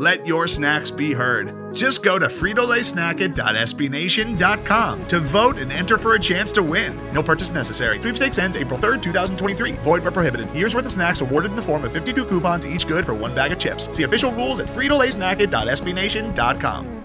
Let your snacks be heard. Just go to fritolaysnacket.sbnation.com to vote and enter for a chance to win. No purchase necessary. Sweepstakes ends April 3rd, 2023. Void where prohibited. Year's worth of snacks awarded in the form of 52 coupons, each good for one bag of chips. See official rules at fritolaysnacket.sbnation.com.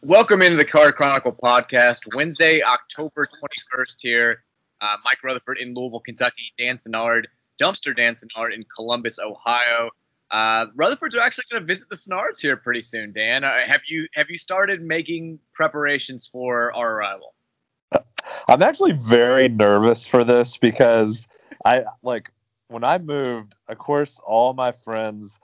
Welcome into the Card Chronicle podcast. Wednesday, October 21st here. Uh, Mike Rutherford in Louisville, Kentucky. Dan Sinnard, Dumpster dancing art in Columbus, Ohio. Uh, Rutherford's are actually going to visit the Snards here pretty soon. Dan, uh, have you have you started making preparations for our arrival? I'm actually very nervous for this because I like when I moved. Of course, all my friends,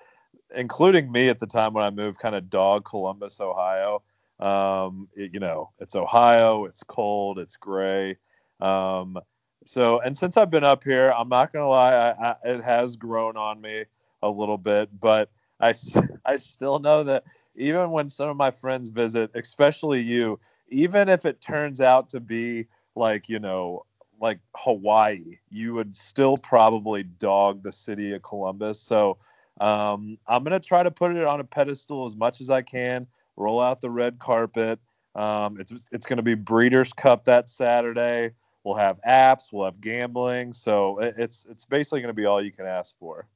including me at the time when I moved, kind of dog Columbus, Ohio. Um, it, you know, it's Ohio, it's cold, it's gray. Um, so, and since I've been up here, I'm not gonna lie, I, I, it has grown on me a little bit, but I, I still know that even when some of my friends visit, especially you, even if it turns out to be like, you know, like Hawaii, you would still probably dog the city of Columbus. So, um, I'm gonna try to put it on a pedestal as much as I can roll out the red carpet. Um, it's it's to be Breeders' Cup that Saturday. We'll have apps, we'll have gambling, so it's it's basically going to be all you can ask for.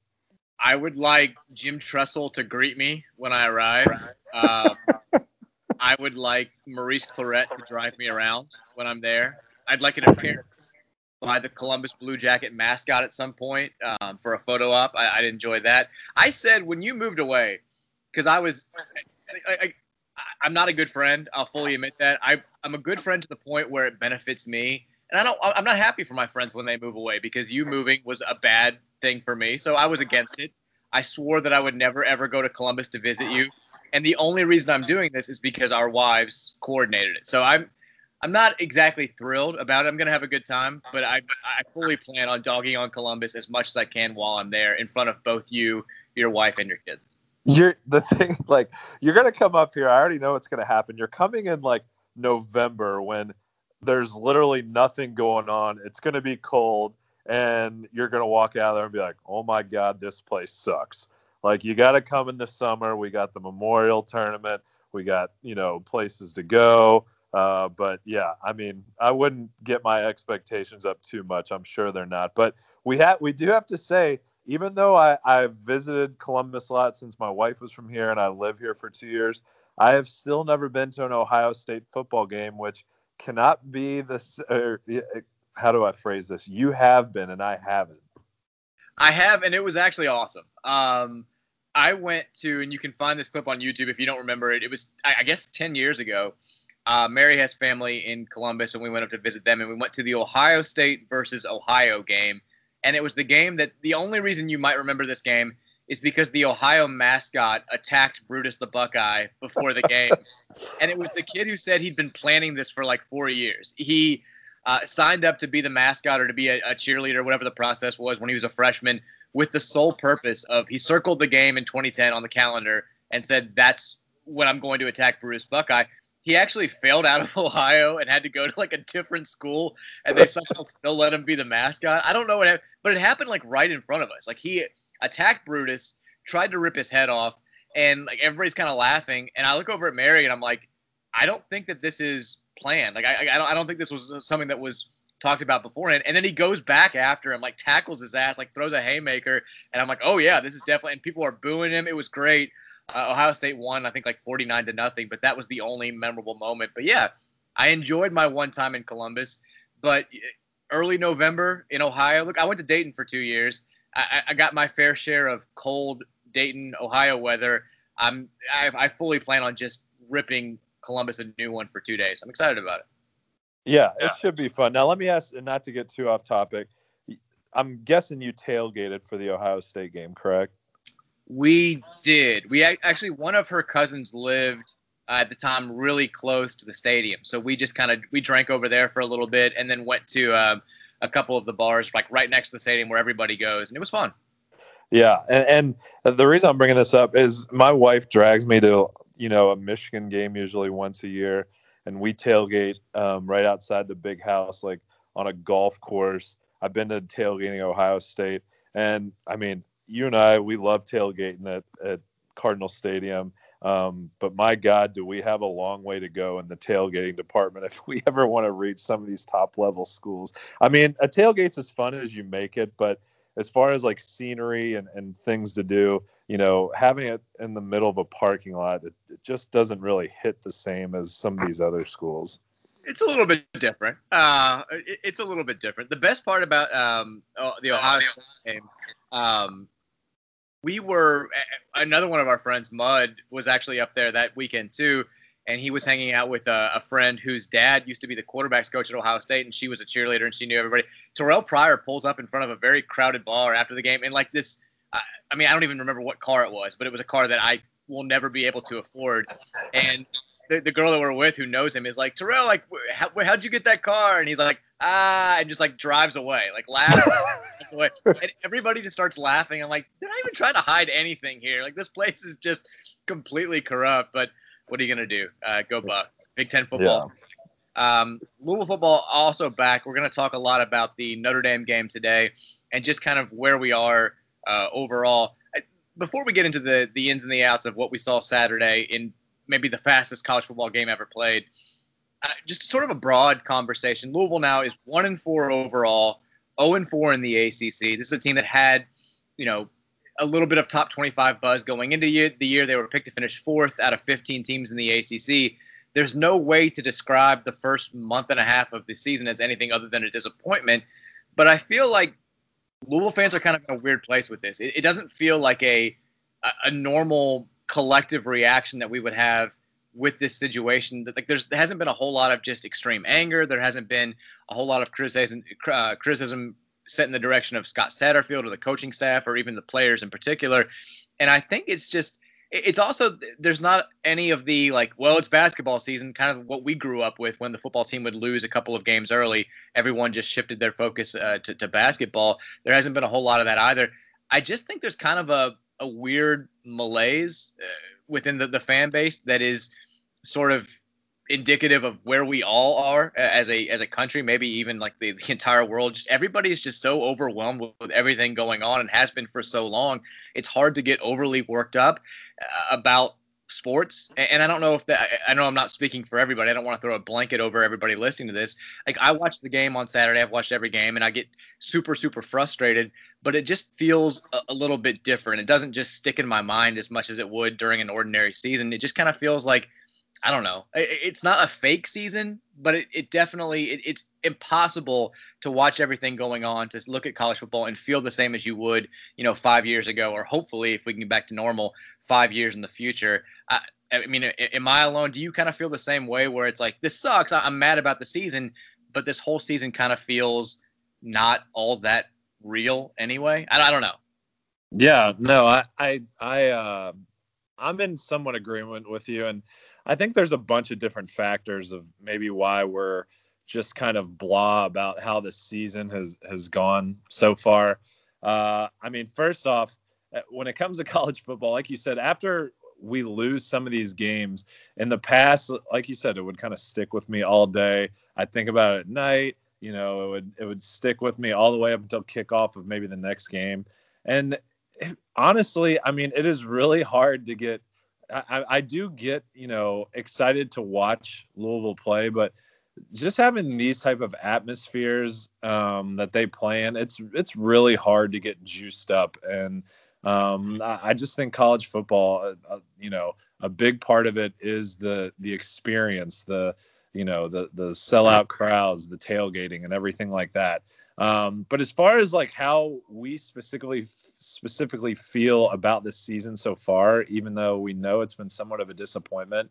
I would like Jim Tressel to greet me when I arrive. Um, I would like Maurice Clarett to drive me around when I'm there. I'd like an appearance by the Columbus Blue Jacket mascot at some point um, for a photo op. I, would enjoy that. I said when you moved away, because I was, I, I, I'm not a good friend. I'll fully admit that. I, I'm a good friend to the point where it benefits me, and I don't. I'm not happy for my friends when they move away because you moving was a bad thing for me. So I was against it. I swore that I would never ever go to Columbus to visit you, and the only reason I'm doing this is because our wives coordinated it. So I'm. I'm not exactly thrilled about it. I'm gonna have a good time, but I I fully plan on dogging on Columbus as much as I can while I'm there in front of both you, your wife, and your kids you're the thing like you're gonna come up here. I already know what's gonna happen. You're coming in like November when there's literally nothing going on. It's gonna be cold, and you're gonna walk out there and be like, "Oh my God, this place sucks." Like you got to come in the summer. We got the Memorial Tournament. We got you know places to go. Uh, but yeah, I mean, I wouldn't get my expectations up too much. I'm sure they're not. But we have we do have to say even though I, I've visited Columbus a lot since my wife was from here and I live here for two years, I have still never been to an Ohio State football game, which cannot be the. how do I phrase this? You have been and I haven't. I have, and it was actually awesome. Um, I went to, and you can find this clip on YouTube if you don't remember it. It was, I guess, 10 years ago. Uh, Mary has family in Columbus, and we went up to visit them, and we went to the Ohio State versus Ohio game and it was the game that the only reason you might remember this game is because the Ohio mascot attacked Brutus the Buckeye before the game. and it was the kid who said he'd been planning this for like four years. He uh, signed up to be the mascot or to be a, a, cheerleader, whatever the process was, when he was a freshman, with the sole purpose of he circled the game in 2010 on the calendar and said, That's when I'm going to attack Brutus Buckeye he actually failed out of Ohio and had to go to like a different school, and they somehow still let him be the mascot. I don't know what happened, but it happened like right in front of us. Like he attacked Brutus, tried to rip his head off, and like everybody's kind of laughing. And I look over at Mary and I'm like, I don't think that this is planned. Like I, I don't, I don't think this was something that was talked about beforehand. And then he goes back after him, like tackles his ass, like throws a haymaker, and I'm like, oh yeah, this is definitely. And people are booing him. It was great. Uh, Ohio State won, I think, like 49 to nothing, but that was the only memorable moment. But yeah, I enjoyed my one time in Columbus. But early November in Ohio, look, I went to Dayton for two years. I, I got my fair share of cold Dayton, Ohio weather. I'm I, I fully plan on just ripping Columbus a new one for two days. I'm excited about it. Yeah, it should be fun. Now let me ask, and not to get too off topic, I'm guessing you tailgated for the Ohio State game, correct? We did. We actually one of her cousins lived uh, at the time really close to the stadium, so we just kind of we drank over there for a little bit, and then went to um, a couple of the bars like right next to the stadium where everybody goes, and it was fun. Yeah, and, and the reason I'm bringing this up is my wife drags me to you know a Michigan game usually once a year, and we tailgate um, right outside the big house, like on a golf course. I've been to tailgating Ohio State, and I mean, you and I, we love tailgating at, at Cardinal Stadium. Um, but my God, do we have a long way to go in the tailgating department if we ever want to reach some of these top level schools? I mean, a tailgate's as fun as you make it, but as far as like scenery and, and things to do, you know, having it in the middle of a parking lot, it, it just doesn't really hit the same as some of these other schools. It's a little bit different. Uh, it, it's a little bit different. The best part about um, the Ohio State game, um, we were another one of our friends, Mud, was actually up there that weekend too, and he was hanging out with a, a, friend whose dad used to be the quarterbacks coach at Ohio State, and she was a cheerleader and she knew everybody. Terrelle Pryor pulls up in front of a very crowded bar after the game, and like this, I, I mean, I don't even remember what car it was, but it was a car that I will never be able to afford, and the, the girl that we're with who knows him is like Terrelle, like how, how'd you get that car? And he's like ah, and just like drives away, like laughs away. And everybody just starts laughing. I'm like, they're not even trying to hide anything here. Like this place is just completely corrupt. But what are you gonna do? Uh, go Bucks. Big Ten football. Yeah. Um, Louisville football also back. We're going to talk a lot about the Notre Dame game today and just kind of where we are uh, overall. Before we get into the the ins and the outs of what we saw Saturday in maybe the fastest college football game ever played, uh, just sort of a broad conversation. Louisville now is one and four overall, zero oh and four in the ACC. This is a team that had, you know, a little bit of top 25 buzz going into the year. They were picked to finish fourth out of 15 teams in the ACC. There's no way to describe the first month and a half of the season as anything other than a disappointment. But I feel like Louisville fans are kind of in a weird place with this. It, it doesn't feel like a a normal collective reaction that we would have with this situation. That like there's there hasn't been a whole lot of just extreme anger. There hasn't been a whole lot of criticism uh, criticism set in the direction of Scott Satterfield or the coaching staff or even the players in particular. And I think it's just it's also there's not any of the like well it's basketball season kind of what we grew up with when the football team would lose a couple of games early. Everyone just shifted their focus uh, to, to basketball. There hasn't been a whole lot of that either. I just think there's kind of a a weird malaise uh, within the, the fan base that is sort of indicative of where we all are as a as a country, maybe even like the, the entire world. Just everybody's just so overwhelmed with, with, everything going on and has been for so long. It's hard to get overly worked up uh, about sports. And, I don't know if that I know I'm not speaking for everybody. I don't want to throw a blanket over everybody listening to this. Like I watched the game on Saturday. I've watched every game and I get super super frustrated, but it just feels a, a little bit different. It doesn't just stick in my mind as much as it would during an ordinary season. It just kind of feels like I don't know. It's not a fake season, but it, it definitely it, it's impossible to watch everything going on to look at college football and feel the same as you would, you know, five years ago, or hopefully if we can get back to normal five years in the future. I, I mean, am I alone? Do you kind of feel the same way where it's like this sucks? I'm mad about the season, but this whole season kind of feels not all that real anyway. I, I don't know. Yeah, no, I I I uh, I'm in somewhat agreement with you and I think there's a bunch of different factors of maybe why we're just kind of blah about how the season has has gone so far. Uh, I mean, first off, uh, when it comes to college football, like you said, after we lose some of these games in the past, like you said, it would kind of stick with me all day. I think about it at night. You know, it would it would stick with me all the way up until kickoff of maybe the next game. And honestly, I mean, it is really hard to get I, I do get you know excited to watch Louisville play, but just having these type of atmospheres um, that they play in, it's it's really hard to get juiced up. And um, I, I, just think college football, uh, uh, you know, a big part of it is the the experience, the you know the the sellout crowds, the tailgating, and everything like that. Um, but as far as like how we specifically specifically feel about this season so far, even though we know it's been somewhat of a disappointment,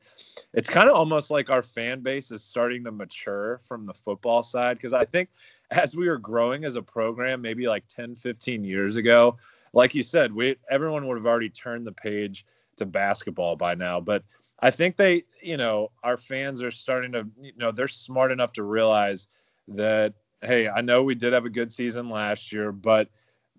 it's kind of almost like our fan base is starting to mature from the football side. Because I think as we were growing as a program, maybe like 10, 15 years ago, like you said, we everyone would have already turned the page to basketball by now. But I think they, you know, our fans are starting to, you know, they're smart enough to realize that, hey, I know we did have a good season last year, but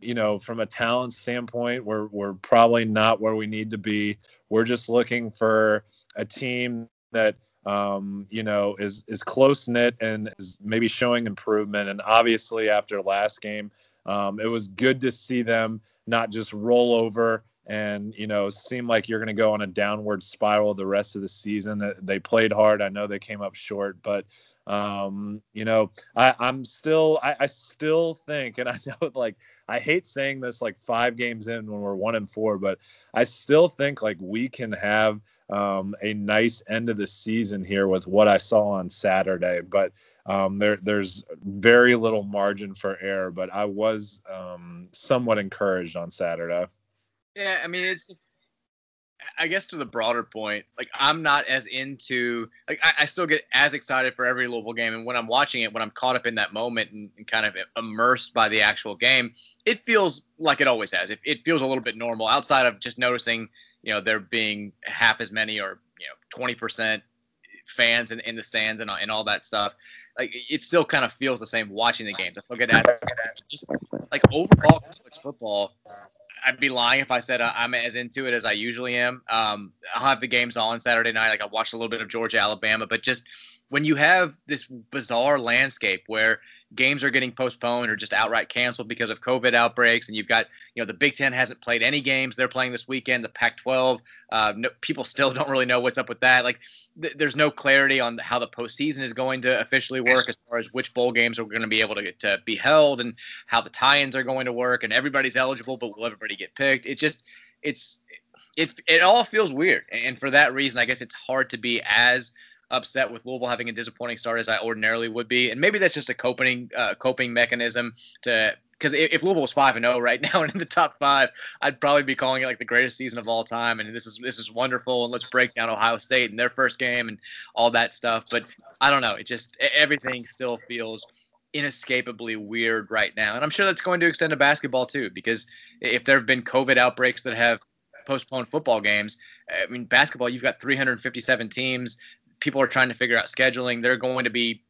you know, from a talent standpoint, we're we're probably not where we need to be. We're just looking for a team that um, you know, is is close knit and is maybe showing improvement. And obviously, after last game, um, it was good to see them not just roll over and you know seem like you're going to go on a downward spiral the rest of the season. They played hard. I know they came up short, but um, you know, I, I'm still, I, I still think, and I know like I hate saying this like five games in when we're one and four, but I still think like we can have um, a nice end of the season here with what I saw on Saturday. But um, there, there's very little margin for error. But I was um, somewhat encouraged on Saturday. Yeah, I mean it's, it's I guess to the broader point, like I'm not as into like I, I, still get as excited for every Louisville game, and when I'm watching it, when I'm caught up in that moment and, and kind of immersed by the actual game, it feels like it always has. It, it, feels a little bit normal outside of just noticing, you know, there being half as many or you know 20% fans in, in the stands and, and all that stuff. Like it still kind of feels the same watching the games. I still get at just like overall college football I'd be lying if I said I'm as into it as I usually am. Um, I'll have the games on Saturday night. Like I watched a little bit of Georgia, Alabama, but just when you have this bizarre landscape where games are getting postponed or just outright canceled because of COVID outbreaks, and you've got you know the Big Ten hasn't played any games they're playing this weekend. The Pac-12, uh, no, people still don't really know what's up with that. Like th- there's no clarity on how the postseason is going to officially work as far as which bowl games are going to be able to, to be held and how the tie-ins are going to work, and everybody's eligible, but will everybody get picked? It just it's it it all feels weird, and for that reason, I guess it's hard to be as upset with Louisville having a disappointing start as I ordinarily would be, and maybe that's just a coping uh, coping mechanism to because if, Louisville was five and zero oh right now and in the top five, I'd probably be calling it like the greatest season of all time, and this is this is wonderful, and let's break down Ohio State and their first game and all that stuff. But I don't know, it just everything still feels inescapably weird right now, and I'm sure that's going to extend to basketball too, because if there have been COVID outbreaks that have postponed football games. I mean, basketball, you've got 357 teams people are trying to figure out scheduling. There are going to be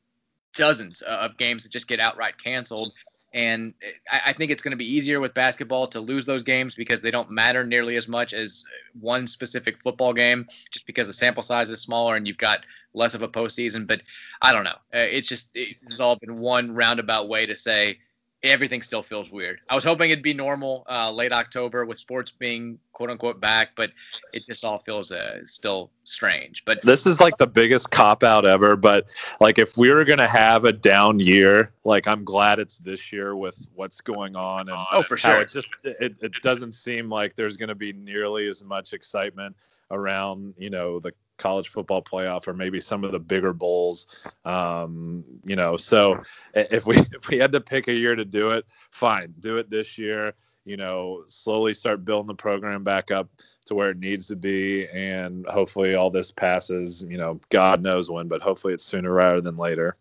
dozens of games that just get outright canceled. And I, think it's going to be easier with basketball to lose those games because they don't matter nearly as much as one specific football game, just because the sample size is smaller and you've got less of a postseason. But I don't know. Uh, it's just it's all been one roundabout way to say everything still feels weird. I was hoping it'd be normal uh, late October with sports being quote unquote back, but it just all feels uh, still strange. But this is like the biggest cop out ever. But like if we were gonna have a down year, like I'm glad it's this year with what's going on and oh for sure. It just it, it doesn't seem like there's gonna be nearly as much excitement around you know the college football playoff or maybe some of the bigger bowls. Um, you know, so if we if we had to pick a year to do it, fine, do it this year. You know, slowly start building the program back up to where it needs to be, and hopefully all this passes. You know, God knows when, but hopefully it's sooner rather than later.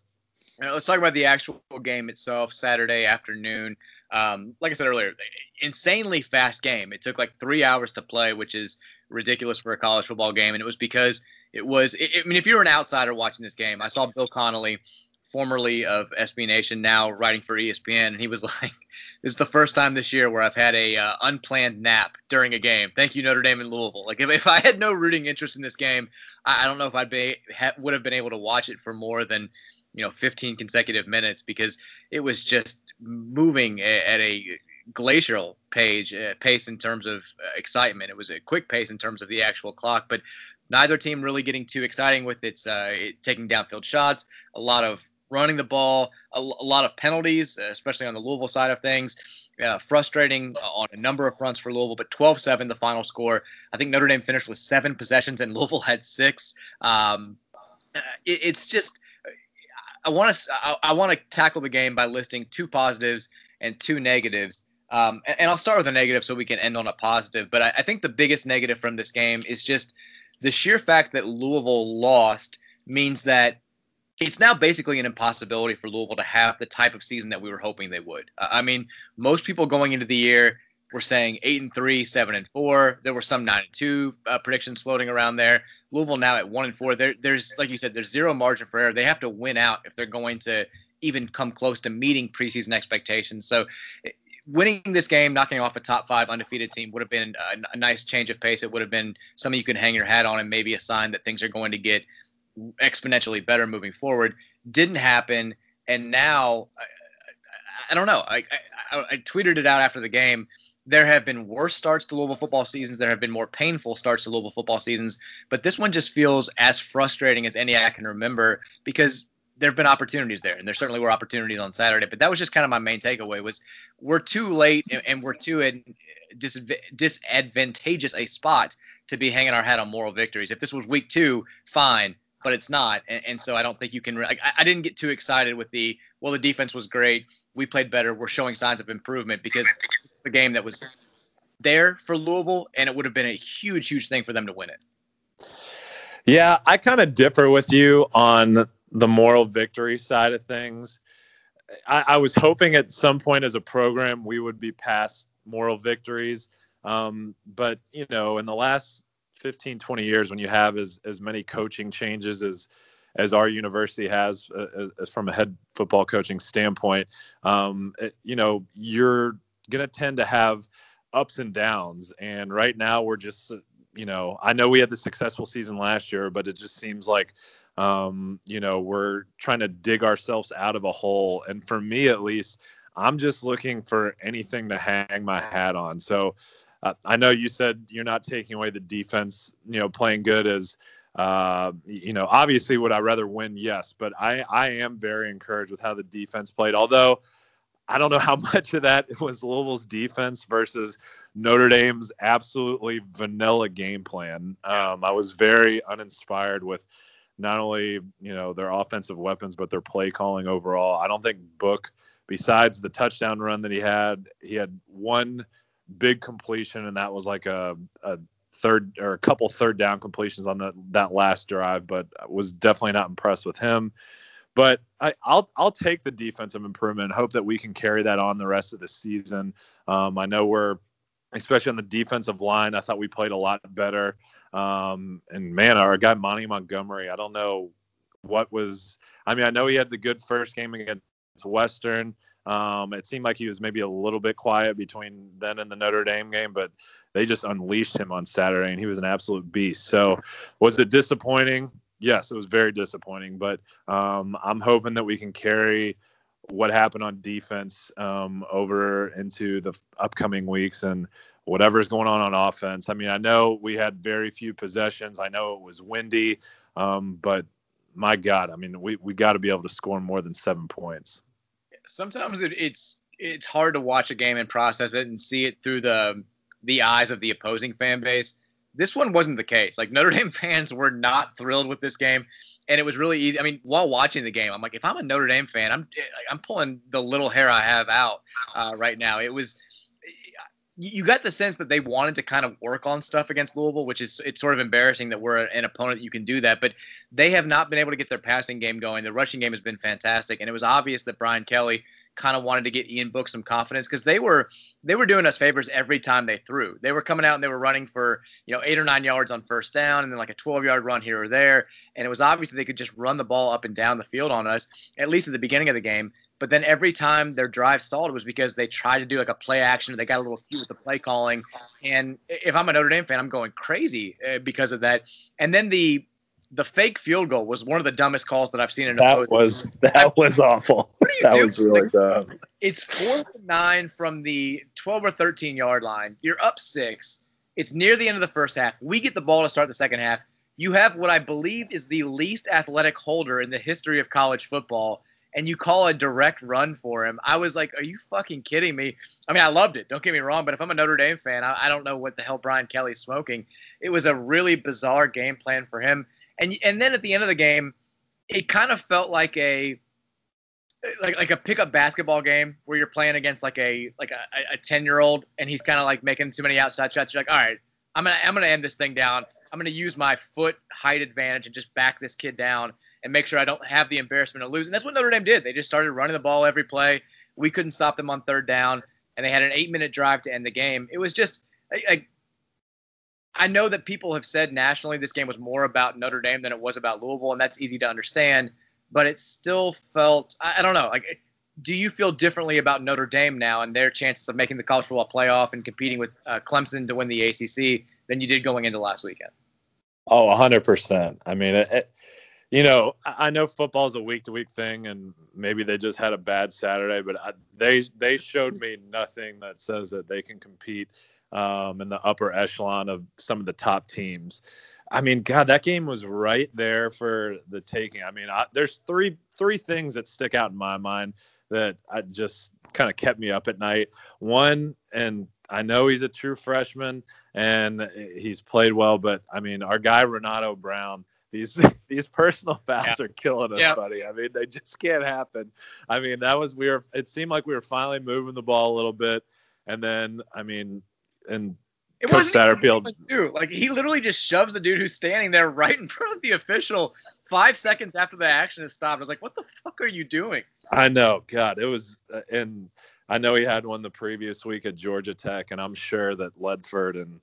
Now, let's talk about the actual game itself, Saturday afternoon. Um, like I said earlier, insanely fast game. It took like three hours to play, which is ridiculous for a college football game, and it was because it was. I mean, if you're an outsider watching this game, I saw Bill Connelly, formerly of SB Nation, now writing for ESPN, and he was like, "This is the first time this year where I've had a uh, unplanned nap during a game. Thank you, Notre Dame and Louisville. Like, if, if I had no rooting interest in this game, I, I don't know if I'd be ha, would have been able to watch it for more than." You know, 15 consecutive minutes because it was just moving at a glacial page uh, pace in terms of uh, excitement. It was a quick pace in terms of the actual clock, but neither team really getting too exciting with its uh, it, taking downfield shots. A lot of running the ball, a, a lot of penalties, especially on the Louisville side of things. Uh, frustrating on a number of fronts for Louisville, but 12-7 the final score. I think Notre Dame finished with seven possessions and Louisville had six. Um, uh, it, it's just I want to I, I want to tackle the game by listing two positives and two negatives. Um, and I'll start with a negative so we can end on a positive. But I, I think the biggest negative from this game is just the sheer fact that Louisville lost means that it's now basically an impossibility for Louisville to have the type of season that we were hoping they would. I mean, most people going into the year were saying eight and three, seven and four. There were some nine and two uh, predictions floating around there. Louisville now at one and four. There, there's like you said, there's zero margin for error. They have to win out if they're going to even come close to meeting preseason expectations. So winning this game, knocking off a top five undefeated team would have been a, a, nice change of pace. It would have been something you can hang your hat on and maybe a sign that things are going to get exponentially better moving forward. Didn't happen, and now I, I don't know. I, I, I tweeted it out after the game. There have been worse starts to Louisville football seasons. There have been more painful starts to Louisville football seasons, but this one just feels as frustrating as any I can remember because there have been opportunities there, and there certainly were opportunities on Saturday. But that was just kind of my main takeaway was we're too late and, and we're too in disadvantageous a spot to be hanging our hat on moral victories. If this was week two, fine, but it's not, and, and so I don't think you can. Like, I, I, didn't get too excited with the well, the defense was great, we played better, we're showing signs of improvement because it's the game that was there for Louisville, and it would have been a huge, huge thing for them to win it. Yeah, I kind of differ with you on the moral victory side of things. I, I, was hoping at some point as a program we would be past moral victories. Um, but, you know, in the last 15, 20 years, when you have as, as many coaching changes as as our university has uh, as from a head football coaching standpoint, um, it, you know, you're going to tend to have ups and downs. And right now we're just, you know, I know we had the successful season last year, but it just seems like um, you know, we're trying to dig ourselves out of a hole. And for me, at least, I'm just looking for anything to hang my hat on. So uh, I know you said you're not taking away the defense, you know, playing good as, uh, you know, obviously would I rather win? Yes, but I, I am very encouraged with how the defense played. Although I don't know how much of that was Louisville's defense versus Notre Dame's absolutely vanilla game plan. Um, I was very uninspired with not only you know their offensive weapons but their play calling overall. I don't think Book, besides the touchdown run that he had, he had one big completion and that was like a, a third or a couple third down completions on the, that last drive, but was definitely not impressed with him. But I, will I'll take the defensive improvement. Hope that we can carry that on the rest of the season. Um, I know we're especially on the defensive line. I thought we played a lot better. Um, and man, our guy Monty Montgomery, I don't know what was. I mean, I know he had the good first game against Western. Um, it seemed like he was maybe a little bit quiet between then and the Notre Dame game, but they just unleashed him on Saturday, and he was an absolute beast. So, was it disappointing? Yes, it was very disappointing, but um, I'm hoping that we can carry what happened on defense um, over into the upcoming weeks and whatever's going on on offense. I mean, I know we had very few possessions. I know it was windy, um, but my God, I mean, we we got to be able to score more than seven points. Sometimes it, it's it's hard to watch a game and process it and see it through the the eyes of the opposing fan base. This one wasn't the case. Like Notre Dame fans were not thrilled with this game, and it was really easy. I mean, while watching the game, I'm like, if I'm a Notre Dame fan, I'm I'm pulling the little hair I have out uh, right now. It was you got the sense that they wanted to kind of work on stuff against Louisville, which is it's sort of embarrassing that we're an opponent that you can do that. But they have not been able to get their passing game going. The rushing game has been fantastic, and it was obvious that Brian Kelly kind of wanted to get Ian Book some confidence because they were they were doing us favors every time they threw. They were coming out and they were running for you know eight or nine yards on first down, and then like a 12 yard run here or there. And it was obvious that they could just run the ball up and down the field on us at least at the beginning of the game. But then every time their drive stalled was because they tried to do like a play action. And they got a little cute with the play calling. And if I'm a Notre Dame fan, I'm going crazy uh, because of that. And then the the fake field goal was one of the dumbest calls that I've seen in a that was that was awful. that doing? was really like, dumb. It's fourth and nine from the 12 or 13 yard line. You're up six. It's near the end of the first half. We get the ball to start the second half. You have what I believe is the least athletic holder in the history of college football and you call a direct run for him. I was like, are you fucking kidding me? I mean, I loved it. Don't get me wrong, but if I'm a Notre Dame fan, I, I don't know what the hell Brian Kelly's smoking. It was a really bizarre game plan for him. And and then at the end of the game, it kind of felt like a like like a pickup basketball game where you're playing against like a like a, a 10 year old and he's kind of like making too many outside shots. You're like, all right, I'm gonna I'm gonna end this thing down. I'm gonna use my foot height advantage and just back this kid down and make sure I don't have the embarrassment of losing. That's what Notre Dame did. They just started running the ball every play. We couldn't stop them on third down. and they had an eight minute drive to end the game. It was just like I know that people have said nationally this game was more about Notre Dame than it was about Louisville, and that's easy to understand. But it still felt I, I don't know like. Do you feel differently about Notre Dame now and their chances of making the college football playoff and competing with uh, Clemson to win the ACC than you did going into last weekend? Oh, 100%. I mean, it, it, you know, I know football is a week to week thing, and maybe they just had a bad Saturday, but I, they they showed me nothing that says that they can compete um, in the upper echelon of some of the top teams. I mean, God, that game was right there for the taking. I mean, I, there's three three things that stick out in my mind that I just kind of kept me up at night. One, and I know he's a true freshman and he's played well, but I mean, our guy Renato Brown, these these personal fouls yeah. are killing us, yeah. buddy. I mean, they just can't happen. I mean, that was we were. It seemed like we were finally moving the ball a little bit, and then I mean, and it Coach Satterfield too. Like he literally just shoves the dude who's standing there right in front of the official five seconds after the action has stopped. I was like, what the fuck are you doing? I know, God, it was, uh, and I know he had one the previous week at Georgia Tech, and I'm sure that Ledford and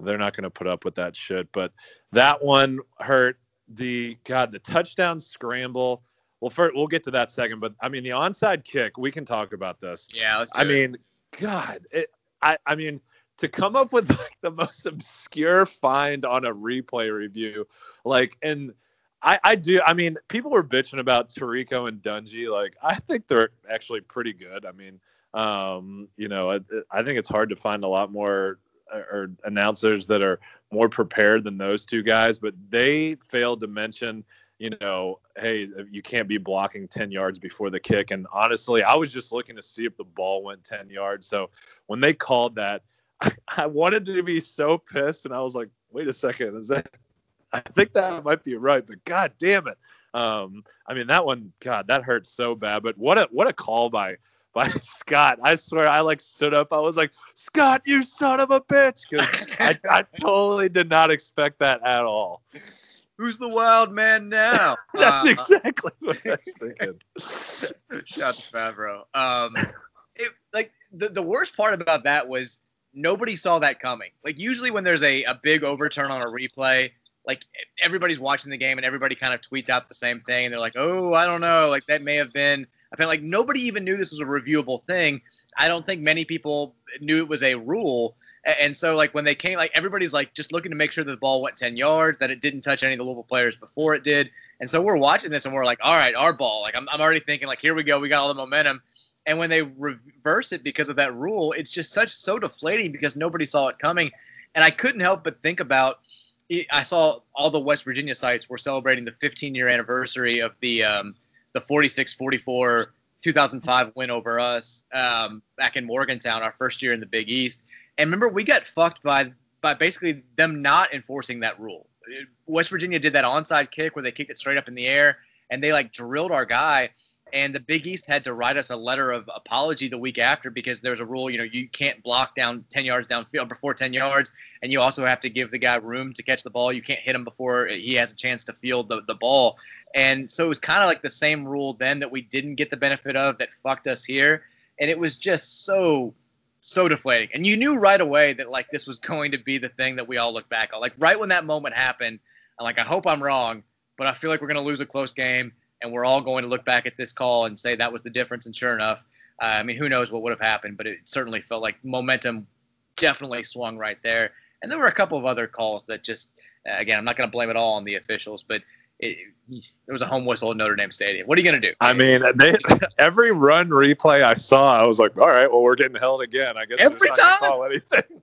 they're not going to put up with that shit. But that one hurt. The God, the touchdown scramble. Well, first we'll get to that second, but I mean the onside kick. We can talk about this. Yeah, let's do that. I it. mean, God, it, I I mean to come up with like the most obscure find on a replay review, like and. I, I do. I mean, people were bitching about Tirico and Dungy. Like, I think they're actually pretty good. I mean, um, you know, I, I think it's hard to find a lot more or announcers that are more prepared than those two guys, but they failed to mention, you know, hey, you can't be blocking 10 yards before the kick. And honestly, I was just looking to see if the ball went 10 yards. So when they called that, I, wanted to be so pissed, and I was like, wait a second, is that? I think that might be right, but god damn it. Um, I mean that one, God, that hurt so bad. But what a what a call by by Scott. I swear I like stood up. I was like, Scott, you son of a bitch. Because I, I totally did not expect that at all. Who's the wild man now? That's uh, exactly what I was thinking. Shout to Favreau. Um, it, like the, the worst part about that was nobody saw that coming. Like usually when there's a, a big overturn on a replay, like everybody's watching the game and everybody kind of tweets out the same thing and they're like, oh, I don't know, like that may have been I felt like nobody even knew this was a reviewable thing. I don't think many people knew it was a rule. And so, like, when they came, like, everybody's like just looking to make sure that the ball went 10 yards, that it didn't touch any of the Louisville players before it did. And so we're watching this and we're like, all right, our ball. Like, I'm, I'm already thinking, like, here we go. We got all the momentum. And when they reverse it because of that rule, it's just such so deflating because nobody saw it coming. And I couldn't help but think about I saw all the West Virginia sites were celebrating the 15 year anniversary of the um, the 46-44 2005 win over us um, back in Morgantown, our first year in the Big East. And remember, we got fucked by by basically them not enforcing that rule. West Virginia did that onside kick where they kicked it straight up in the air, and they like drilled our guy and the Big East had to write us a letter of apology the week after because there's a rule, you know, you can't block down 10 yards downfield before 10 yards, and you also have to give the guy room to catch the ball. You can't hit him before he has a chance to field the, the ball. And so it was kind of like the same rule then that we didn't get the benefit of that fucked us here. And it was just so, so deflating. And you knew right away that, like, this was going to be the thing that we all look back on. Like, right when that moment happened, I'm like, I hope I'm wrong, but I feel like we're going to lose a close game and we're all going to look back at this call and say that was the difference. And sure enough, uh, I mean, who knows what would have happened, but it certainly felt like momentum definitely swung right there. And there were a couple of other calls that just, uh, again, I'm not going to blame it all on the officials, but it, there was a home whistle at Notre Dame Stadium. What are you going to do? I mean, they, every run replay I saw, I was like, all right, well, we're getting held again. I guess every time. Call anything.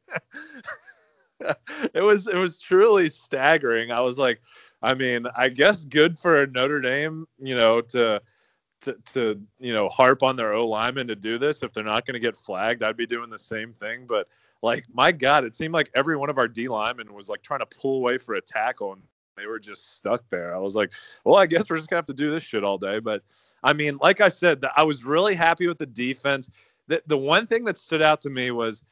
it was it was truly staggering. I was like, I mean, I guess good for Notre Dame, you know, to to, to you know harp on their O lineman to do this. If they're not going to get flagged, I'd be doing the same thing. But like, my God, it seemed like every one of our D linemen was like trying to pull away for a tackle, and they were just stuck there. I was like, well, I guess we're just gonna have to do this shit all day. But I mean, like I said, I was really happy with the defense. The the one thing that stood out to me was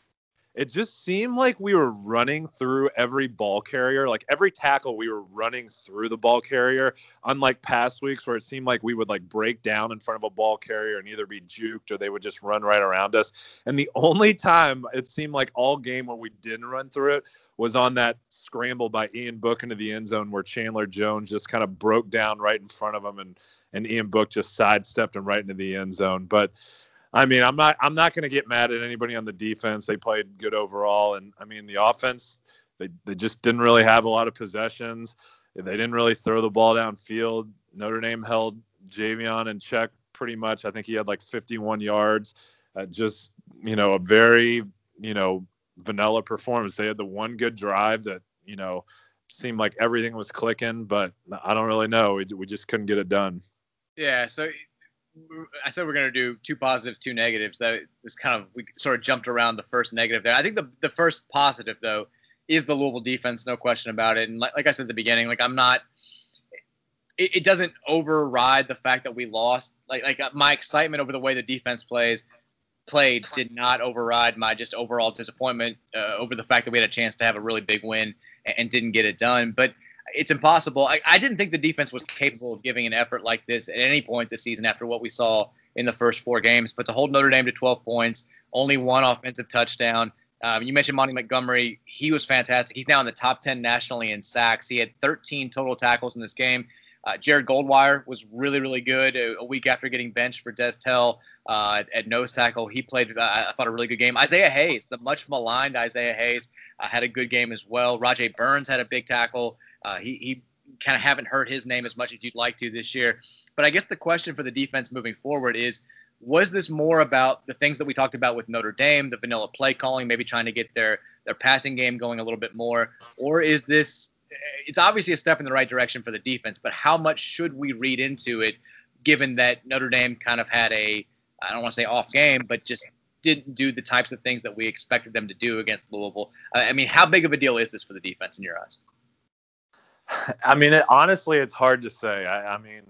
it just seemed like we were running through every ball carrier. Like every tackle, we were running through the ball carrier. Unlike past weeks where it seemed like we would like break down in front of a ball carrier and either be juked or they would just run right around us. And the only time it seemed like all game where we didn't run through it was on that scramble by Ian Book into the end zone where Chandler Jones just kind of broke down right in front of him and and Ian Book just sidestepped him right into the end zone. But I mean, I'm not I'm not going to get mad at anybody on the defense. They played good overall, and I mean the offense they they just didn't really have a lot of possessions. They didn't really throw the ball downfield. Notre Dame held Javian in check pretty much. I think he had like 51 yards. Just you know a very you know vanilla performance. They had the one good drive that you know seemed like everything was clicking, but I don't really know. We, we just couldn't get it done. Yeah, so I said we're to do two positives, two negatives. That was kind of we sort of jumped around the first negative there. I think the the first positive though is the Louisville defense, no question about it. And like, like I said at the beginning, like I'm not. It, it, doesn't override the fact that we lost. Like like uh, my excitement over the way the defense plays played did not override my just overall disappointment uh, over the fact that we had a chance to have a really big win and, and didn't get it done. But it's impossible. I, I, didn't think the defense was capable of giving an effort like this at any point this season after what we saw in the first four games. But to hold Notre Dame to 12 points, only one offensive touchdown. Um, you mentioned Monty Montgomery. He was fantastic. He's now in the top 10 nationally in sacks. He had 13 total tackles in this game. Uh, Jared Goldwire was really, really good a, a, week after getting benched for Destel uh, at, at, nose tackle. He played, uh, I thought, a really good game. Isaiah Hayes, the much maligned Isaiah Hayes, uh, had a good game as well. Rodjay Burns had a big tackle. Uh, he, he kind of haven't heard his name as much as you'd like to this year. But I guess the question for the defense moving forward is was this more about the things that we talked about with Notre Dame, the vanilla play calling, maybe trying to get their their passing game going a little bit more, or is this it's obviously a step in the right direction for the defense, but how much should we read into it, given that Notre Dame kind of had a, I don't want to say off game, but just didn't do the types of things that we expected them to do against Louisville? Uh, I mean, how big of a deal is this for the defense in your eyes? I mean, it, honestly, it's hard to say. I, I mean,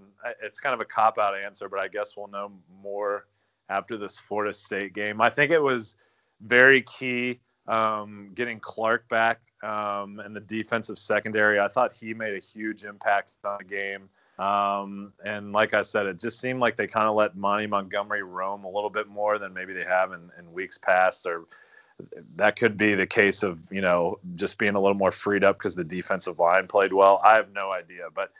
it's kind of a cop out answer, but I guess we'll know more after this Florida State game. I think it was very key um, getting Clark back um, and the defensive secondary. I thought he made a huge impact on the game. Um, and like I said, it just seemed like they kind of let Monty Montgomery roam a little bit more than maybe they have in, in weeks past, or that could be the case of you know just being a little more freed up because the defensive line played well. I have no idea, but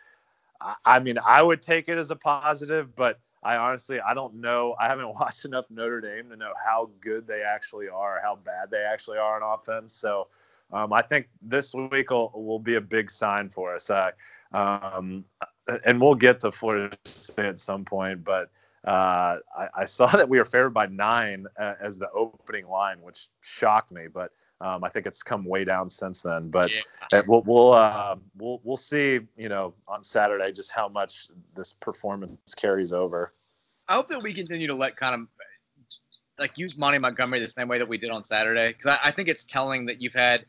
I, I mean, I would take it as a positive, but I honestly I don't know. I haven't watched enough Notre Dame to know how good they actually are, how bad they actually are on offense. So um, I think this week will, will be a big sign for us. Um, and we'll get to Florida State at some point, but uh, I, I, saw that we were favored by nine uh, as the opening line, which shocked me. But um, I think it's come way down since then. But yeah. we'll we'll, uh, we'll we'll see, you know, on Saturday just how much this performance carries over. I hope that we continue to let kind of like use Monty Montgomery the same way that we did on Saturday because I, I, think it's telling that you've had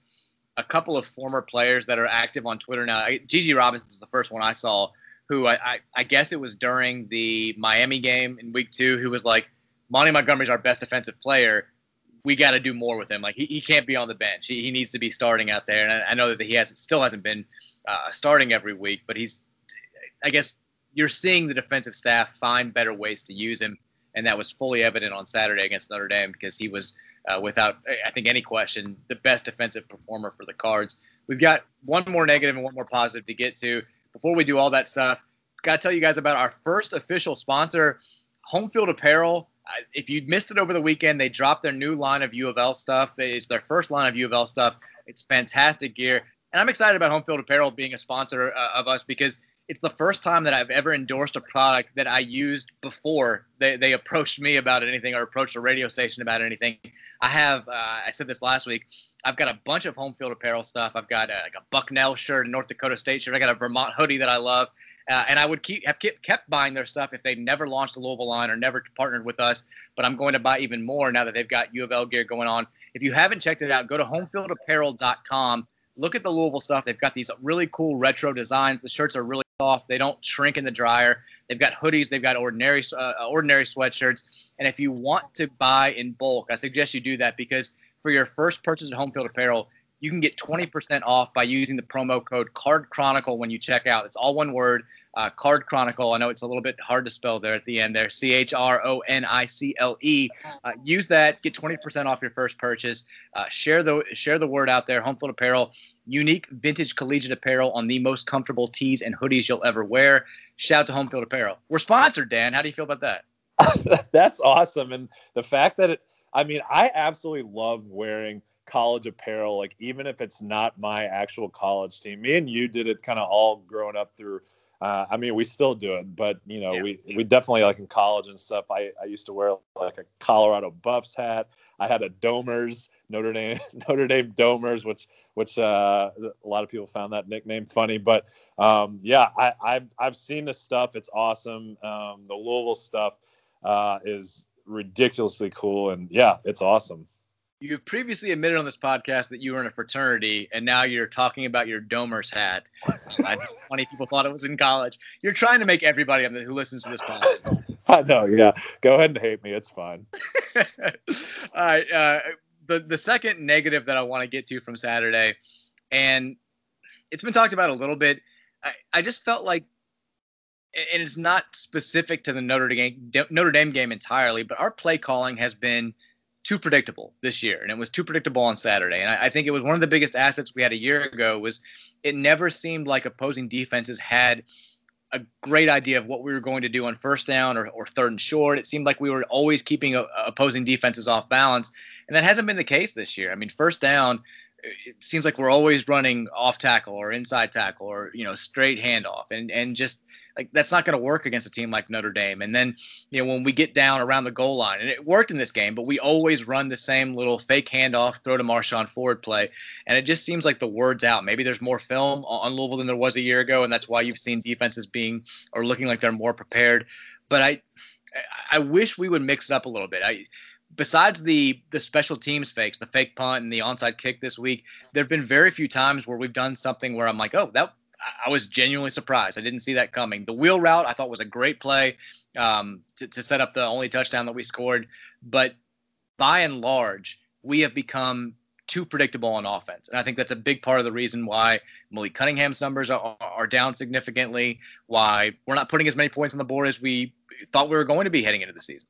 a couple of former players that are active on Twitter now. Gigi Robinson is the first one I saw, who I, I, I guess it was during the Miami game in Week Two, who was like, Monty Montgomery's our best defensive player. We got to do more with him. Like he, he can't be on the bench. He, he needs to be starting out there. And I, I know that he has still hasn't been uh, starting every week, but he's I guess you're seeing the defensive staff find better ways to use him and that was fully evident on Saturday against Notre Dame because he was, uh, without I think any question, the best defensive performer for the Cards. We've got one more negative and one more positive to get to. Before we do all that stuff, got to tell you guys about our first official sponsor, Home Field Apparel. If you missed it over the weekend, they dropped their new line of U of L stuff. It's their first line of U of L stuff. It's fantastic gear. And I'm excited about Home Field Apparel being a sponsor uh, of us because – it's the first time that I've ever endorsed a product that I used before they, they approached me about anything or approached a radio station about anything. I have, uh, I said this last week, I've got a bunch of home field apparel stuff. I've got a, like a Bucknell shirt, a North Dakota State shirt. I got a Vermont hoodie that I love. Uh, and I would keep have kept buying their stuff if they never launched a Louisville line or never partnered with us. But I'm going to buy even more now that they've got U of L gear going on. If you haven't checked it out, go to homefieldapparel.com. Look at the Louisville stuff. They've got these really cool retro designs. The shirts are really soft. They don't shrink in the dryer. They've got hoodies. They've got ordinary uh, ordinary sweatshirts. And if you want to buy in bulk, I suggest you do that because for your first purchase at Home Field Apparel, you can get 20% off by using the promo code Card Chronicle when you check out. It's all one word. Uh, Card Chronicle. I know it's a little bit hard to spell there at the end there. C H R O N I C L E. Uh, use that. Get 20% off your first purchase. Uh, share the share the word out there. Home Field Apparel, unique vintage collegiate apparel on the most comfortable tees and hoodies you'll ever wear. Shout out to Home Field Apparel. We're sponsored, Dan. How do you feel about that? That's awesome, and the fact that it. I mean, I absolutely love wearing college apparel, like even if it's not my actual college team. Me and you did it kind of all growing up through uh, I mean, we still do it, but you know, yeah. we we definitely like in college and stuff. I I used to wear like a Colorado Buffs hat. I had a Domers Notre Dame Notre Dame Domers, which which uh, a lot of people found that nickname funny. But um, yeah, I, I've I've seen the stuff. It's awesome. Um, the Louisville stuff uh, is ridiculously cool, and yeah, it's awesome. You've previously admitted on this podcast that you were in a fraternity, and now you're talking about your Domers hat. I funny people thought it was in college. You're trying to make everybody who listens to this podcast. I know, yeah. Go ahead and hate me. It's fine. All right. Uh, the the second negative that I want to get to from Saturday, and it's been talked about a little bit. I, I just felt like and it's not specific to the Notre Dame Notre Dame game entirely, but our play calling has been too predictable this year, and it was too predictable on Saturday. And I, I, think it was one of the biggest assets we had a year ago was it never seemed like opposing defenses had a great idea of what we were going to do on first down or, or third and short. It seemed like we were always keeping a, opposing defenses off balance, and that hasn't been the case this year. I mean, first down, it seems like we're always running off tackle or inside tackle or you know straight handoff, and and just like that's not going to work against a team like Notre Dame. And then, you know, when we get down around the goal line, and it worked in this game, but we always run the same little fake handoff, throw to Marshon Ford play, and it just seems like the word's out. Maybe there's more film on Louisville than there was a year ago, and that's why you've seen defenses being or looking like they're more prepared. But I, I wish we would mix it up a little bit. I besides the the special teams fakes, the fake punt and the onside kick this week, there have been very few times where we've done something where I'm like, oh, that I was genuinely surprised. I didn't see that coming. The wheel route I thought was a great play um, to, to set up the only touchdown that we scored, but by and large, we have become too predictable on offense. And I think that's a big part of the reason why Malik Cunningham's numbers are, are, down significantly, why we're not putting as many points on the board as we thought we were going to be heading into the season.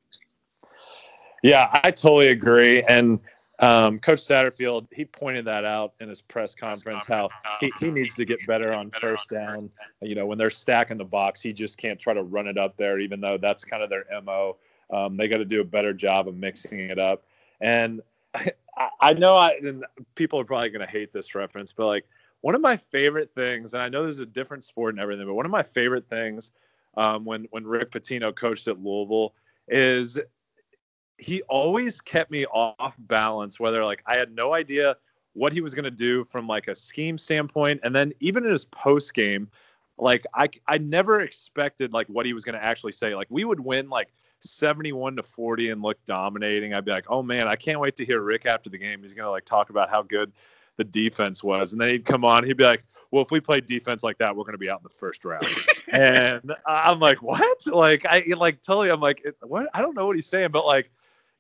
Yeah, I totally agree. And um, Coach Satterfield, he pointed that out in his press conference how he, he needs to get better on first down. You know, when they're stacking the box, he just can't try to run it up there, even though that's kind of their MO. Um, they got to do a better job of mixing it up. And I, I know I, people are probably going to hate this reference, but like one of my favorite things, and I know this is a different sport and everything, but one of my favorite things um, when, when Rick Pitino coached at Louisville is he always kept me off balance whether like i had no idea what he was going to do from like a scheme standpoint and then even in his post game like i i never expected like what he was going to actually say like we would win like 71 to 40 and look dominating i'd be like oh man i can't wait to hear rick after the game he's going to like talk about how good the defense was and then he'd come on he'd be like well, if we play defense like that, we're going to be out in the first round. and I'm like, what? Like, I like totally, I'm like, what? I don't know what he's saying, but like,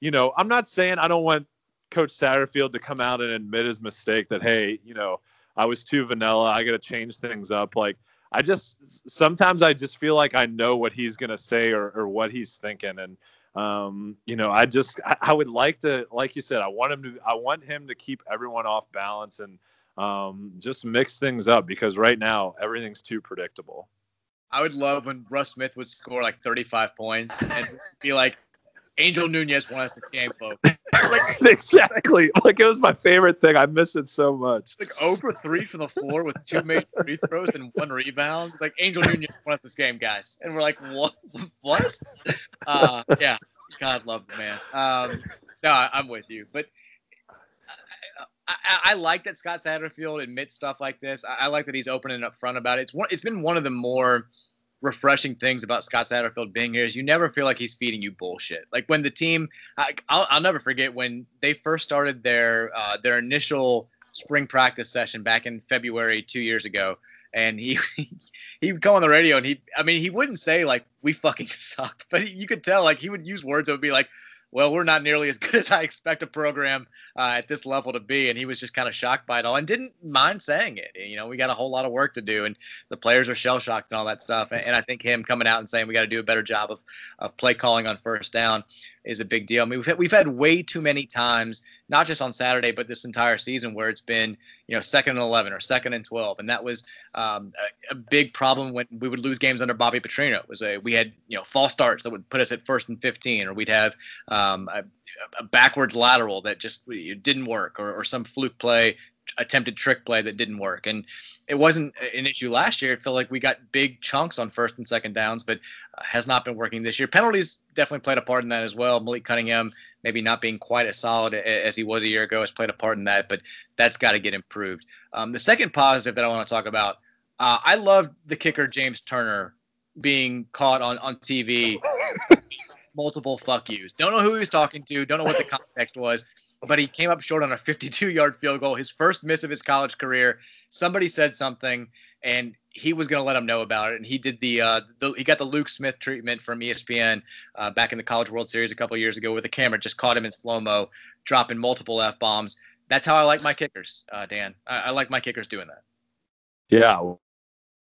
you know, I'm not saying I don't want Coach Satterfield to come out and admit his mistake that, hey, you know, I was too vanilla. I got to change things up. Like, I just sometimes I just feel like I know what he's gonna say or, or what he's thinking, and um, you know, I just I, I, would like to, like you said, I want him to, I want him to keep everyone off balance and um, just mix things up because right now everything's too predictable. I would love when Russ Smith would score like 35 points and be like, Angel Nunez won us the game, folks. like, exactly. Like it was my favorite thing. I miss it so much. Like over three from the floor with two made free throws and one rebound. It's like Angel Nunez won us this game, guys. And we're like, what? What? Uh, yeah. God love the man. Um, no, I, am with you. But I, I, I, like that Scott Satterfield admits stuff like this. I, I like that he's open and upfront about it. It's one. It's been one of the more refreshing things about Scott Satterfield being here is you never feel like he's feeding you bullshit. Like when the team, I, will I'll never forget when they first started their uh, their initial spring practice session back in February two years ago, and he he would come on the radio and he, I mean, he wouldn't say like we fucking suck, but you could tell like he would use words that would be like well, we're not nearly as good as I expect a program uh, at this level to be. And he was just kind of shocked by it all and didn't mind saying it. You know, we got a whole lot of work to do, and the players are shell shocked and all that stuff. And I think him coming out and saying we got to do a better job of, of play calling on first down is a big deal. I mean, we've had, we've had way too many times not just on Saturday, but this entire season where it's been, you know, second and 11 or second and 12. And that was um, a, a, big problem when we would lose games under Bobby Petrino. It was a, we had, you know, false starts that would put us at first and 15, or we'd have um, a, a, backwards lateral that just didn't work, or, or some fluke play, attempted trick play that didn't work. And it wasn't an issue last year. It felt like we got big chunks on first and second downs, but uh, has not been working this year. Penalties definitely played a part in that as well. Malik Cunningham maybe not being quite as solid as he was a year ago has played a part in that, but that's got to get improved. Um, the second positive that I want to talk about, uh, I love the kicker James Turner being caught on on TV. multiple fuck yous. Don't know who he was talking to. Don't know what the context was but he came up short on a 52 yard field goal, his first miss of his college career. Somebody said something, and he was going to let him know about it. And he did the, uh, the he got the Luke Smith treatment from ESPN uh, back in the College World Series a couple years ago, where the camera just caught him in slow mo, dropping multiple f bombs. That's how I like my kickers, uh, Dan. I, I like my kickers doing that. Yeah,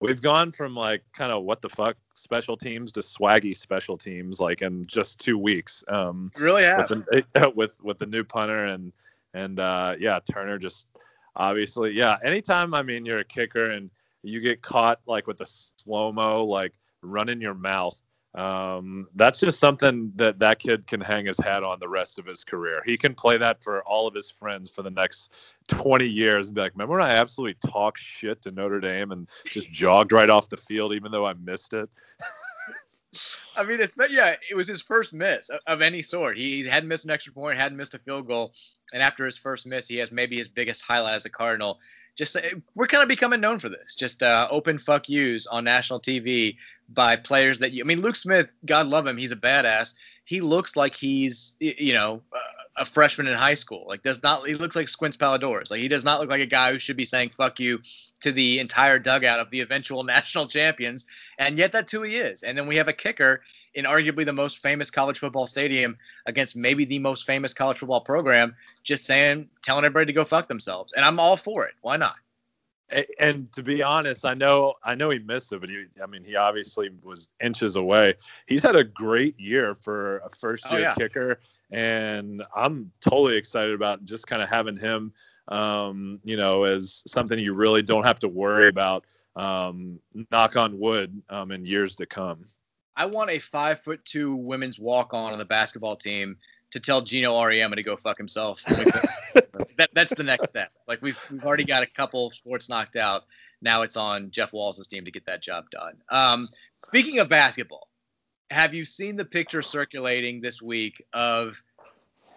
we've gone from like kind of what the fuck special teams to swaggy special teams like in just two weeks. Um, really have with the, with, with the new punter and and uh, yeah, Turner just obviously yeah. Anytime I mean you're a kicker and you get caught like with a slow mo like running your mouth um, that's just something that that kid can hang his hat on the rest of his career. He can play that for all of his friends for the next 20 years and be like, remember when I absolutely talked shit to Notre Dame and just jogged right off the field even though I missed it? I mean, it's yeah, it was his first miss of any sort. He hadn't missed an extra point, hadn't missed a field goal, and after his first miss, he has maybe his biggest highlight as a Cardinal. Just we're kind of becoming known for this. Just uh, open fuck yous on national TV by players that you. I mean, Luke Smith, God love him, he's a badass. He looks like he's you know a freshman in high school. Like does not he looks like Squints Palledorous. Like he does not look like a guy who should be saying fuck you to the entire dugout of the eventual national champions. And yet that's who he is. And then we have a kicker in arguably the most famous college football stadium against maybe the most famous college football program, just saying telling everybody to go fuck themselves. And I'm all for it. Why not? And to be honest, I know I know he missed it, but he, I mean, he obviously was inches away. He's had a great year for a first year oh, yeah. kicker, and I'm totally excited about just kind of having him, um, you know, as something you really don't have to worry about. Um, knock on wood, um, in years to come. I want a five foot two women's walk on on the basketball team to tell Geno Auriemma to go fuck himself. that, that's the next step. Like we've we've already got a couple sports knocked out. Now it's on Jeff Walz's team to get that job done. Um, speaking of basketball, have you seen the picture circulating this week of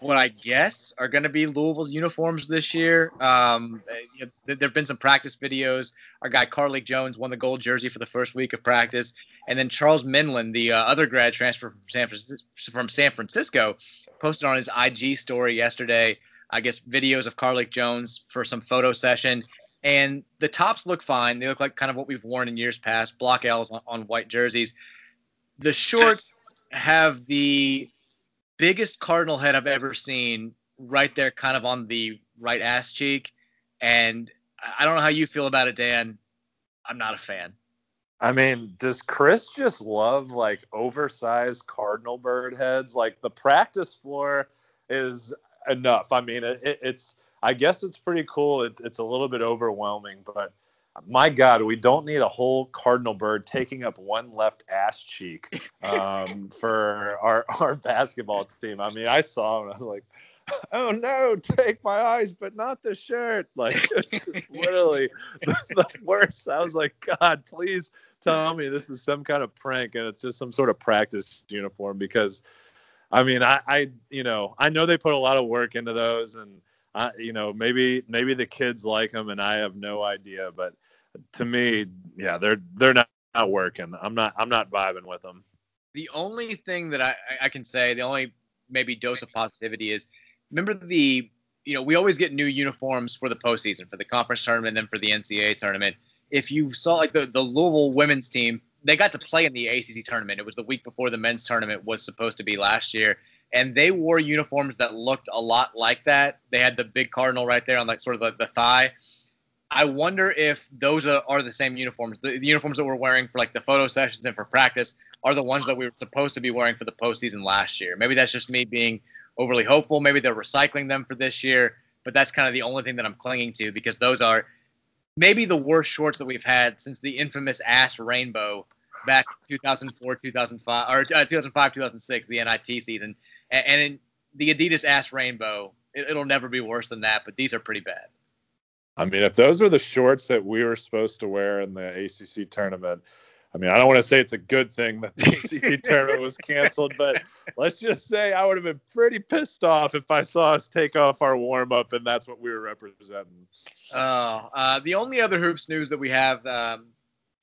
what I guess are going to be Louisville's uniforms this year. Um, you know, there have been some practice videos. Our guy Carlik Jones won the gold jersey for the first week of practice, and then Charles Minlend, the uh, other grad transfer from San, Francisco, from San Francisco, posted on his IG story yesterday. I guess videos of Carlik Jones for some photo session, and the tops look fine. They look like kind of what we've worn in years past, block L's on, on white jerseys. The shorts have the biggest cardinal head I've ever seen right there, kind of on the right ass cheek. And I don't know how you feel about it, Dan. I'm not a fan. I mean, does Chris just love like oversized cardinal bird heads? Like the practice floor is enough. I mean, it, it's I guess it's pretty cool. It, it's a little bit overwhelming, but my God, we don't need a whole cardinal bird taking up one left ass cheek um, for our our basketball team. I mean, I saw him and I was like, oh no, take my eyes, but not the shirt. Like it's literally the, the, worst. I was like, God, please tell me this is some kind of prank and it's just some sort of practice uniform because, I mean, I, I you know, I know they put a lot of work into those and. I, you know, maybe maybe the kids like them and I have no idea, but to me, yeah, they're they're not, not working. I'm not I'm not vibing with them. The only thing that I, I can say, the only maybe dose of positivity is remember the you know we always get new uniforms for the postseason for the conference tournament and then for the NCAA tournament. If you saw like the the Louisville women's team, they got to play in the ACC tournament. It was the week before the men's tournament was supposed to be last year. and they wore uniforms that looked a lot like that. They had the big cardinal right there on like sort of the, the thigh. I wonder if those are, are the same uniforms. The, the, uniforms that we're wearing for like the photo sessions and for practice are the ones that we were supposed to be wearing for the postseason last year. Maybe that's just me being overly hopeful. Maybe they're recycling them for this year, but that's kind of the only thing that I'm clinging to because those are maybe the worst shorts that we've had since the infamous ass rainbow back 2004, 2005, or uh, 2005, 2006, the NIT season. And, and the Adidas ass rainbow, it, it'll never be worse than that, but these are pretty bad. I mean, if those were the shorts that we were supposed to wear in the ACC tournament, I mean, I don't want to say it's a good thing that the ACC tournament was canceled, but let's just say I would have been pretty pissed off if I saw us take off our warm up and that's what we were representing. Oh, uh, the only other hoops news that we have um,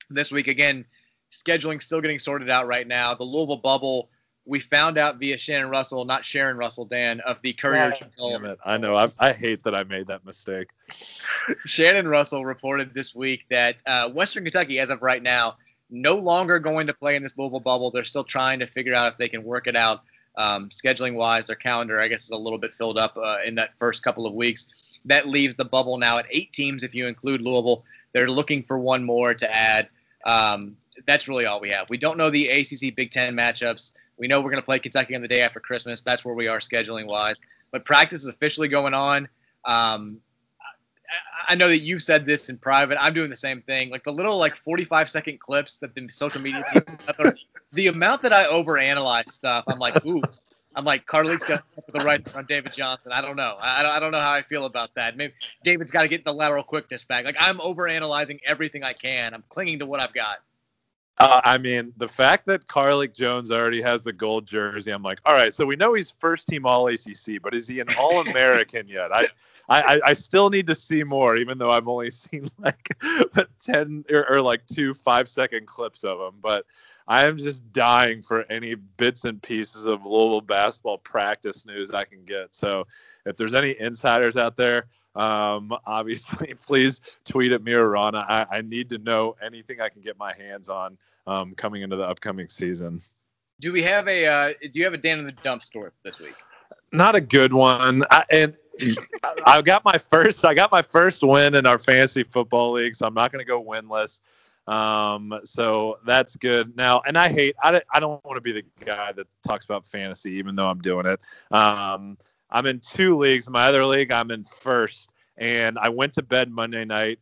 this week, again, scheduling still getting sorted out right now. The Louisville bubble we found out via Shannon Russell, not Sharon Russell, Dan, of the Courier Journal. I know. I, I, hate that I made that mistake. Shannon Russell reported this week that uh, Western Kentucky, as of right now, no longer going to play in this Louisville bubble. They're still trying to figure out if they can work it out um, scheduling wise. Their calendar, I guess, is a little bit filled up uh, in that first couple of weeks. That leaves the bubble now at eight teams if you include Louisville. They're looking for one more to add. Um, that's really all we have. We don't know the ACC Big Ten matchups. We know we're going to play Kentucky on the day after Christmas. That's where we are scheduling wise. But practice is officially going on. Um, I know that you've said this in private. I'm doing the same thing. Like the little like 45 second clips that the social media team, the amount that I overanalyze stuff, I'm like, ooh, I'm like Carlik's got the right on David Johnson. I don't know. I don't, I don't know how I feel about that. Maybe David's got to get the lateral quickness back. Like I'm overanalyzing everything I can. I'm clinging to what I've got. Uh, I mean, the fact that Carlik Jones already has the gold jersey, I'm like, all right, so we know he's first team All ACC, but is he an All American yet? I, I, I still need to see more, even though I've only seen like ten or, or like two five second clips of him. But I am just dying for any bits and pieces of Louisville basketball practice news I can get. So if there's any insiders out there, um, obviously, please tweet at me or Rana. I, I, need to know anything I can get my hands on um, coming into the upcoming season. Do we have a uh, Do you have a Dan in the dump story this week? Not a good one. I, and I got my first. I got my first win in our fantasy football league, so I'm not going to go winless. Um, so that's good. Now, and I hate. I, I don't want to be the guy that talks about fantasy, even though I'm doing it. Um, I'm in two leagues. My other league, I'm in first, and I went to bed Monday night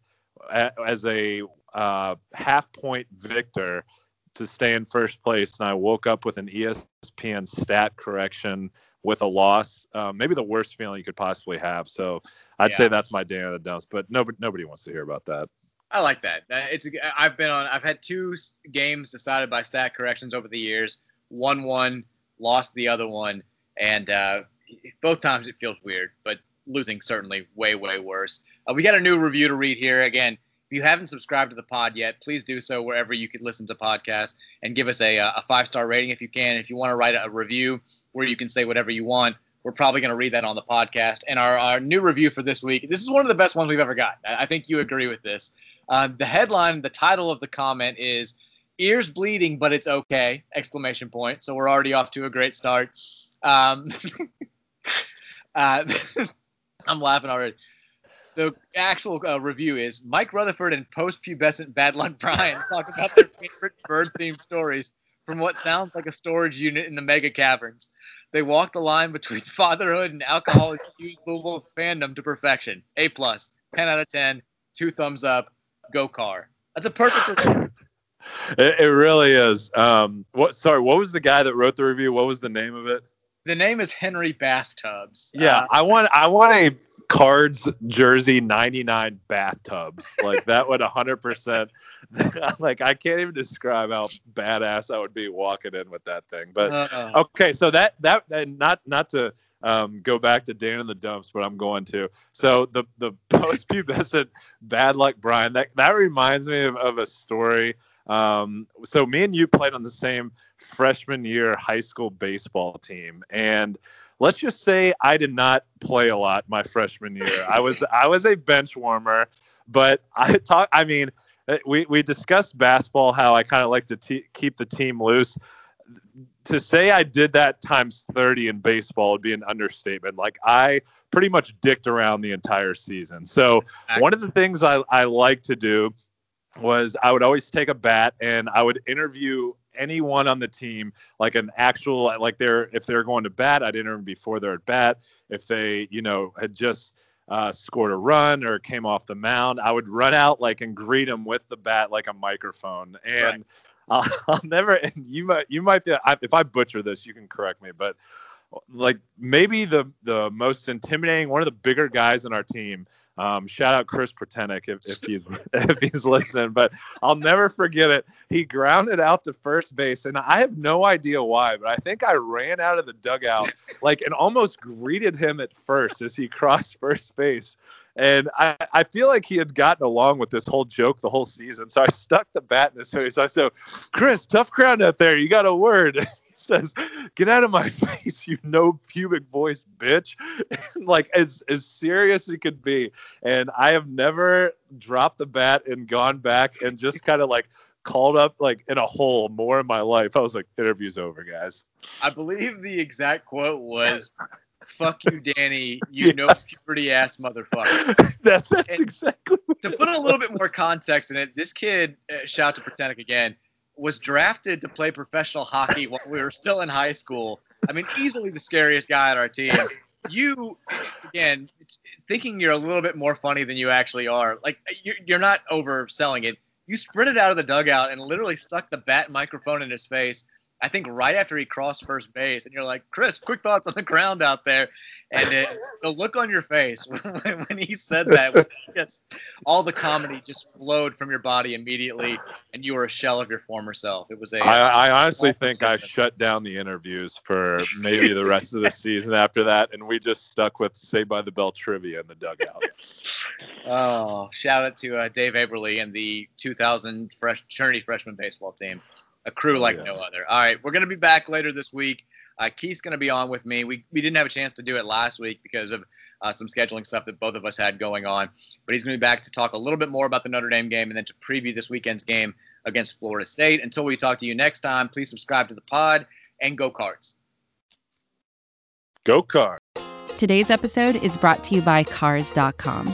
as a uh, half point victor to stay in first place, and I woke up with an ESPN stat correction with a loss. Um, maybe the worst feeling you could possibly have. So I'd yeah. say that's my day of the dumps, but nobody nobody wants to hear about that. I like that. It's I've been on. I've had two games decided by stat corrections over the years. Won one, lost the other one, and uh, both times it feels weird, but losing certainly way, way worse. Uh, we got a new review to read here. Again, if you haven't subscribed to the pod yet, please do so wherever you can listen to podcasts and give us a, uh, a five star rating if you can. If you want to write a review where you can say whatever you want, we're probably going to read that on the podcast. And our, our, new review for this week, this is one of the best ones we've ever got. I think you agree with this. Uh, the headline, the title of the comment is "Ears bleeding, but it's okay!" Exclamation point. So we're already off to a great start. Um, Uh, I'm laughing already. The actual uh, review is Mike Rutherford and post-pubescent Bad Luck Brian talk about their favorite bird-themed stories from what sounds like a storage unit in the mega caverns. They walk the line between fatherhood and alcohol-infused Louisville fandom to perfection. A plus, 10 out of 10, two thumbs up, go car. That's a perfect review. It, it really is. Um, what? Sorry, what was the guy that wrote the review? What was the name of it? The name is Henry Bathtubs. Yeah, uh, I want I want a cards jersey 99 bathtubs. Like that would 100% like I can't even describe how badass I would be walking in with that thing. But uh, okay, so that that and not not to um, go back to Dan in the dumps, but I'm going to. So the the post pubescent bad luck Brian that that reminds me of, of a story. Um, so me and you played on the same freshman year high school baseball team and let's just say I did not play a lot my freshman year. I was I was a bench warmer, but I talk I mean we we discussed basketball how I kind of like to te- keep the team loose. to say I did that times 30 in baseball would be an understatement. Like I pretty much dicked around the entire season. So one of the things I, I like to do was I would always take a bat and I would interview anyone on the team, like an actual, like they're, if they're going to bat, I'd interview them before they're at bat. If they, you know, had just, uh, scored a run or came off the mound, I would run out like and greet them with the bat like a microphone. And right. I'll, I'll, never. And you might you might be if I butcher this, you can correct me. But like maybe the the most intimidating, one of the bigger guys in our team um, shout out Chris Pretenick if, if he's if he's listening, but I'll never forget it. He grounded out to first base, and I have no idea why, but I think I ran out of the dugout like and almost greeted him at first as he crossed first base. And I, I feel like he had gotten along with this whole joke the whole season. So I stuck the bat in his face. I said, Chris, tough crowd out there. You got a word. says, "Get out of my face, you no pubic voice bitch!" like as as serious as it could be. And I have never dropped the bat and gone back and just kind of like called up like in a hole more in my life. I was like, "Interview's over, guys." I believe the exact quote was. Fuck you, Danny. You yeah. know puberty ass motherfucker. that, that's and exactly. to put a little bit more context in it, this kid, uh, shout out to Pretenick again, was drafted to play professional hockey while we were still in high school. I mean, easily the scariest guy on our team. You, again, thinking you're a little bit more funny than you actually are. Like, you're not overselling it. You sprinted out of the dugout and literally stuck the bat microphone in his face I think right after he crossed first base, and you're like, Chris, quick thoughts on the ground out there, and it, the look on your face when, when he said that, just, all the comedy just flowed from your body immediately, and you were a shell of your former self. It was a. I, I honestly think I shut down the interviews for maybe the rest of the season after that, and we just stuck with Saved by the Bell trivia in the dugout. oh, shout out to uh, Dave Aberly and the 2000 fresh, Trinity freshman baseball team a crew oh, like yeah. no other. All right, we're gonna be back later this week. Uh, Keith's gonna be on with me. We we didn't have a chance to do it last week because of uh, some scheduling stuff that both of us had going on, but he's gonna be back to talk a little bit more about the Notre Dame game and then to preview this weekend's game against Florida State. Until we talk to you next time, please subscribe to the pod and go cards. Go cards. Today's episode is brought to you by Cars.com.